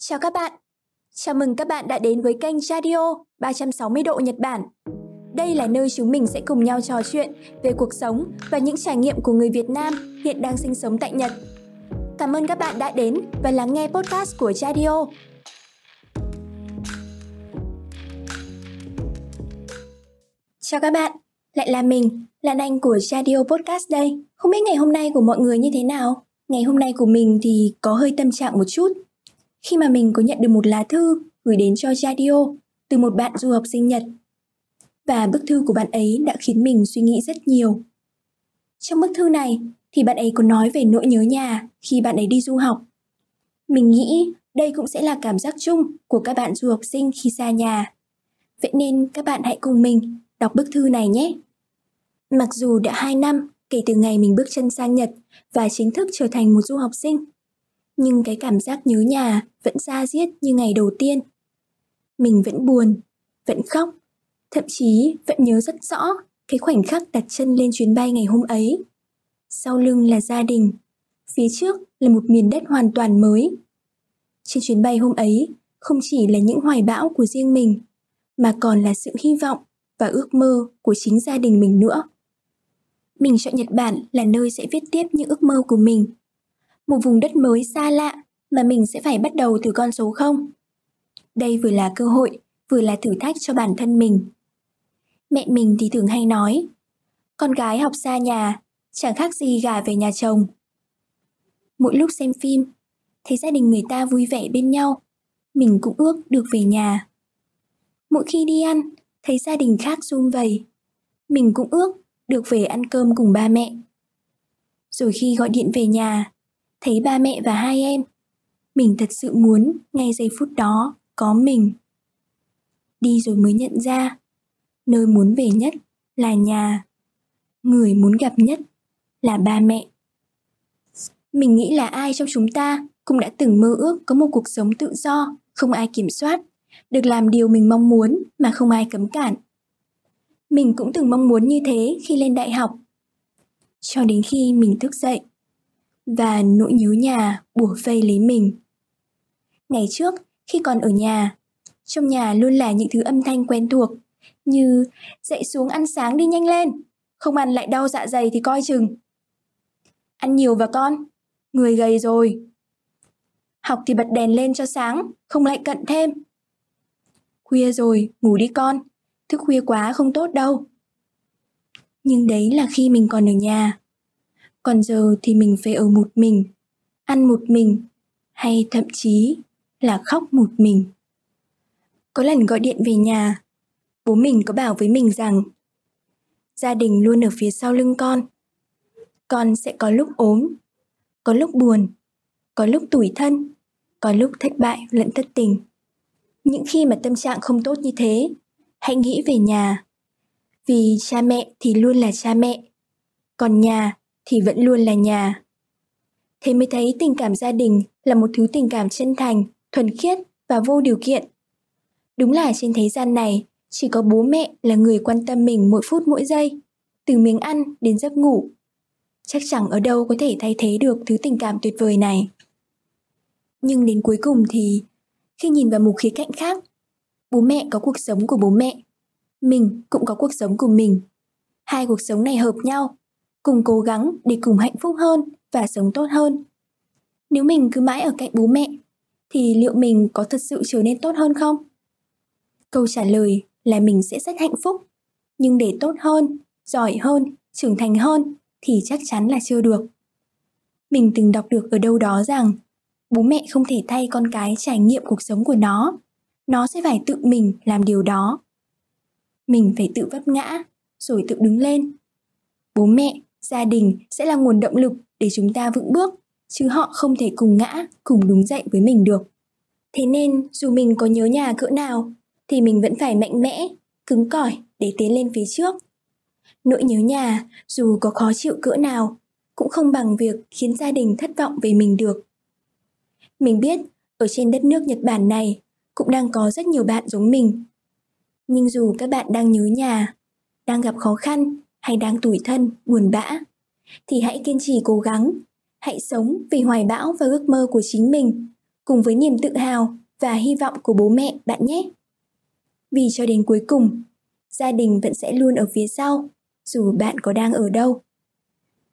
Chào các bạn. Chào mừng các bạn đã đến với kênh Radio 360 độ Nhật Bản. Đây là nơi chúng mình sẽ cùng nhau trò chuyện về cuộc sống và những trải nghiệm của người Việt Nam hiện đang sinh sống tại Nhật. Cảm ơn các bạn đã đến và lắng nghe podcast của Radio. Chào các bạn, lại là mình, Lan Anh của Radio Podcast đây. Không biết ngày hôm nay của mọi người như thế nào? Ngày hôm nay của mình thì có hơi tâm trạng một chút. Khi mà mình có nhận được một lá thư gửi đến cho Jadio từ một bạn du học sinh Nhật. Và bức thư của bạn ấy đã khiến mình suy nghĩ rất nhiều. Trong bức thư này thì bạn ấy có nói về nỗi nhớ nhà khi bạn ấy đi du học. Mình nghĩ đây cũng sẽ là cảm giác chung của các bạn du học sinh khi xa nhà. Vậy nên các bạn hãy cùng mình đọc bức thư này nhé. Mặc dù đã 2 năm kể từ ngày mình bước chân sang Nhật và chính thức trở thành một du học sinh, nhưng cái cảm giác nhớ nhà vẫn ra diết như ngày đầu tiên. Mình vẫn buồn, vẫn khóc, thậm chí vẫn nhớ rất rõ cái khoảnh khắc đặt chân lên chuyến bay ngày hôm ấy. Sau lưng là gia đình, phía trước là một miền đất hoàn toàn mới. Trên chuyến bay hôm ấy, không chỉ là những hoài bão của riêng mình, mà còn là sự hy vọng và ước mơ của chính gia đình mình nữa. Mình chọn Nhật Bản là nơi sẽ viết tiếp những ước mơ của mình. Một vùng đất mới xa lạ mà mình sẽ phải bắt đầu từ con số không. Đây vừa là cơ hội, vừa là thử thách cho bản thân mình. Mẹ mình thì thường hay nói, con gái học xa nhà, chẳng khác gì gà về nhà chồng. Mỗi lúc xem phim, thấy gia đình người ta vui vẻ bên nhau, mình cũng ước được về nhà. Mỗi khi đi ăn, thấy gia đình khác sum vầy, mình cũng ước được về ăn cơm cùng ba mẹ. Rồi khi gọi điện về nhà, thấy ba mẹ và hai em, mình thật sự muốn ngay giây phút đó có mình. Đi rồi mới nhận ra, nơi muốn về nhất là nhà, người muốn gặp nhất là ba mẹ. Mình nghĩ là ai trong chúng ta cũng đã từng mơ ước có một cuộc sống tự do, không ai kiểm soát, được làm điều mình mong muốn mà không ai cấm cản. Mình cũng từng mong muốn như thế khi lên đại học. Cho đến khi mình thức dậy và nỗi nhớ nhà bủa vây lấy mình. Ngày trước, khi còn ở nhà, trong nhà luôn là những thứ âm thanh quen thuộc như dậy xuống ăn sáng đi nhanh lên, không ăn lại đau dạ dày thì coi chừng. Ăn nhiều vào con, người gầy rồi. Học thì bật đèn lên cho sáng, không lại cận thêm. Khuya rồi, ngủ đi con, thức khuya quá không tốt đâu. Nhưng đấy là khi mình còn ở nhà. Còn giờ thì mình phải ở một mình, ăn một mình, hay thậm chí là khóc một mình. Có lần gọi điện về nhà, bố mình có bảo với mình rằng gia đình luôn ở phía sau lưng con. Con sẽ có lúc ốm, có lúc buồn, có lúc tủi thân, có lúc thất bại lẫn thất tình. Những khi mà tâm trạng không tốt như thế hãy nghĩ về nhà. Vì cha mẹ thì luôn là cha mẹ, còn nhà thì vẫn luôn là nhà. Thế mới thấy tình cảm gia đình là một thứ tình cảm chân thành, thuần khiết và vô điều kiện. Đúng là trên thế gian này, chỉ có bố mẹ là người quan tâm mình mỗi phút mỗi giây, từ miếng ăn đến giấc ngủ. Chắc chẳng ở đâu có thể thay thế được thứ tình cảm tuyệt vời này. Nhưng đến cuối cùng thì, khi nhìn vào một khía cạnh khác, Bố mẹ có cuộc sống của bố mẹ, mình cũng có cuộc sống của mình. Hai cuộc sống này hợp nhau, cùng cố gắng để cùng hạnh phúc hơn và sống tốt hơn. Nếu mình cứ mãi ở cạnh bố mẹ, thì liệu mình có thật sự trở nên tốt hơn không? Câu trả lời là mình sẽ rất hạnh phúc, nhưng để tốt hơn, giỏi hơn, trưởng thành hơn thì chắc chắn là chưa được. Mình từng đọc được ở đâu đó rằng bố mẹ không thể thay con cái trải nghiệm cuộc sống của nó nó sẽ phải tự mình làm điều đó mình phải tự vấp ngã rồi tự đứng lên bố mẹ gia đình sẽ là nguồn động lực để chúng ta vững bước chứ họ không thể cùng ngã cùng đứng dậy với mình được. Thế nên dù mình có nhớ nhà cỡ nào thì mình vẫn phải mạnh mẽ cứng cỏi để tiến lên phía trước. Nỗi nhớ nhà dù có khó chịu cỡ nào cũng không bằng việc khiến gia đình thất vọng về mình được. Mình biết ở trên đất nước nhật bản này cũng đang có rất nhiều bạn giống mình. Nhưng dù các bạn đang nhớ nhà, đang gặp khó khăn hay đang tủi thân, buồn bã, thì hãy kiên trì cố gắng, hãy sống vì hoài bão và ước mơ của chính mình, cùng với niềm tự hào và hy vọng của bố mẹ bạn nhé. Vì cho đến cuối cùng, gia đình vẫn sẽ luôn ở phía sau, dù bạn có đang ở đâu.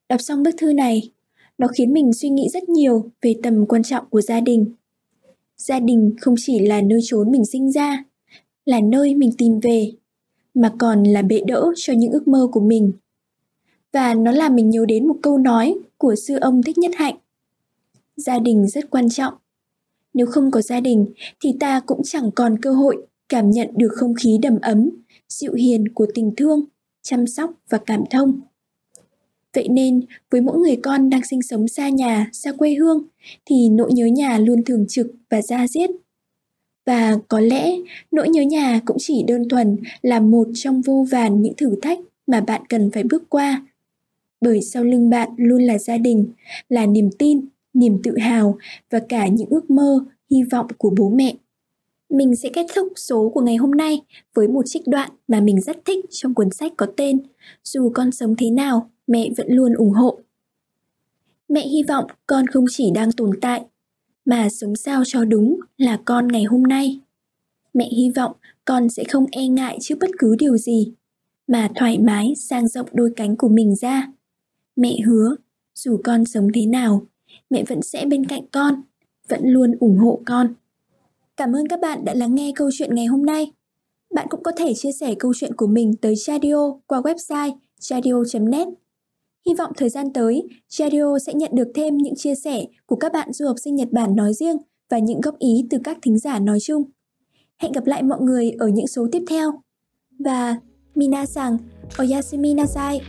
Đọc xong bức thư này, nó khiến mình suy nghĩ rất nhiều về tầm quan trọng của gia đình. Gia đình không chỉ là nơi trốn mình sinh ra, là nơi mình tìm về, mà còn là bệ đỡ cho những ước mơ của mình. Và nó làm mình nhớ đến một câu nói của sư ông Thích Nhất Hạnh. Gia đình rất quan trọng. Nếu không có gia đình thì ta cũng chẳng còn cơ hội cảm nhận được không khí đầm ấm, dịu hiền của tình thương, chăm sóc và cảm thông. Vậy nên, với mỗi người con đang sinh sống xa nhà, xa quê hương, thì nỗi nhớ nhà luôn thường trực và ra diết. Và có lẽ nỗi nhớ nhà cũng chỉ đơn thuần là một trong vô vàn những thử thách mà bạn cần phải bước qua. Bởi sau lưng bạn luôn là gia đình, là niềm tin, niềm tự hào và cả những ước mơ, hy vọng của bố mẹ. Mình sẽ kết thúc số của ngày hôm nay với một trích đoạn mà mình rất thích trong cuốn sách có tên Dù con sống thế nào, mẹ vẫn luôn ủng hộ. Mẹ hy vọng con không chỉ đang tồn tại, mà sống sao cho đúng là con ngày hôm nay. Mẹ hy vọng con sẽ không e ngại trước bất cứ điều gì, mà thoải mái sang rộng đôi cánh của mình ra. Mẹ hứa, dù con sống thế nào, mẹ vẫn sẽ bên cạnh con, vẫn luôn ủng hộ con. Cảm ơn các bạn đã lắng nghe câu chuyện ngày hôm nay. Bạn cũng có thể chia sẻ câu chuyện của mình tới Chadio qua website chadio.net. Hy vọng thời gian tới, Jadio sẽ nhận được thêm những chia sẻ của các bạn du học sinh Nhật Bản nói riêng và những góp ý từ các thính giả nói chung. Hẹn gặp lại mọi người ở những số tiếp theo. Và Minasan, Oyasumi Nasai.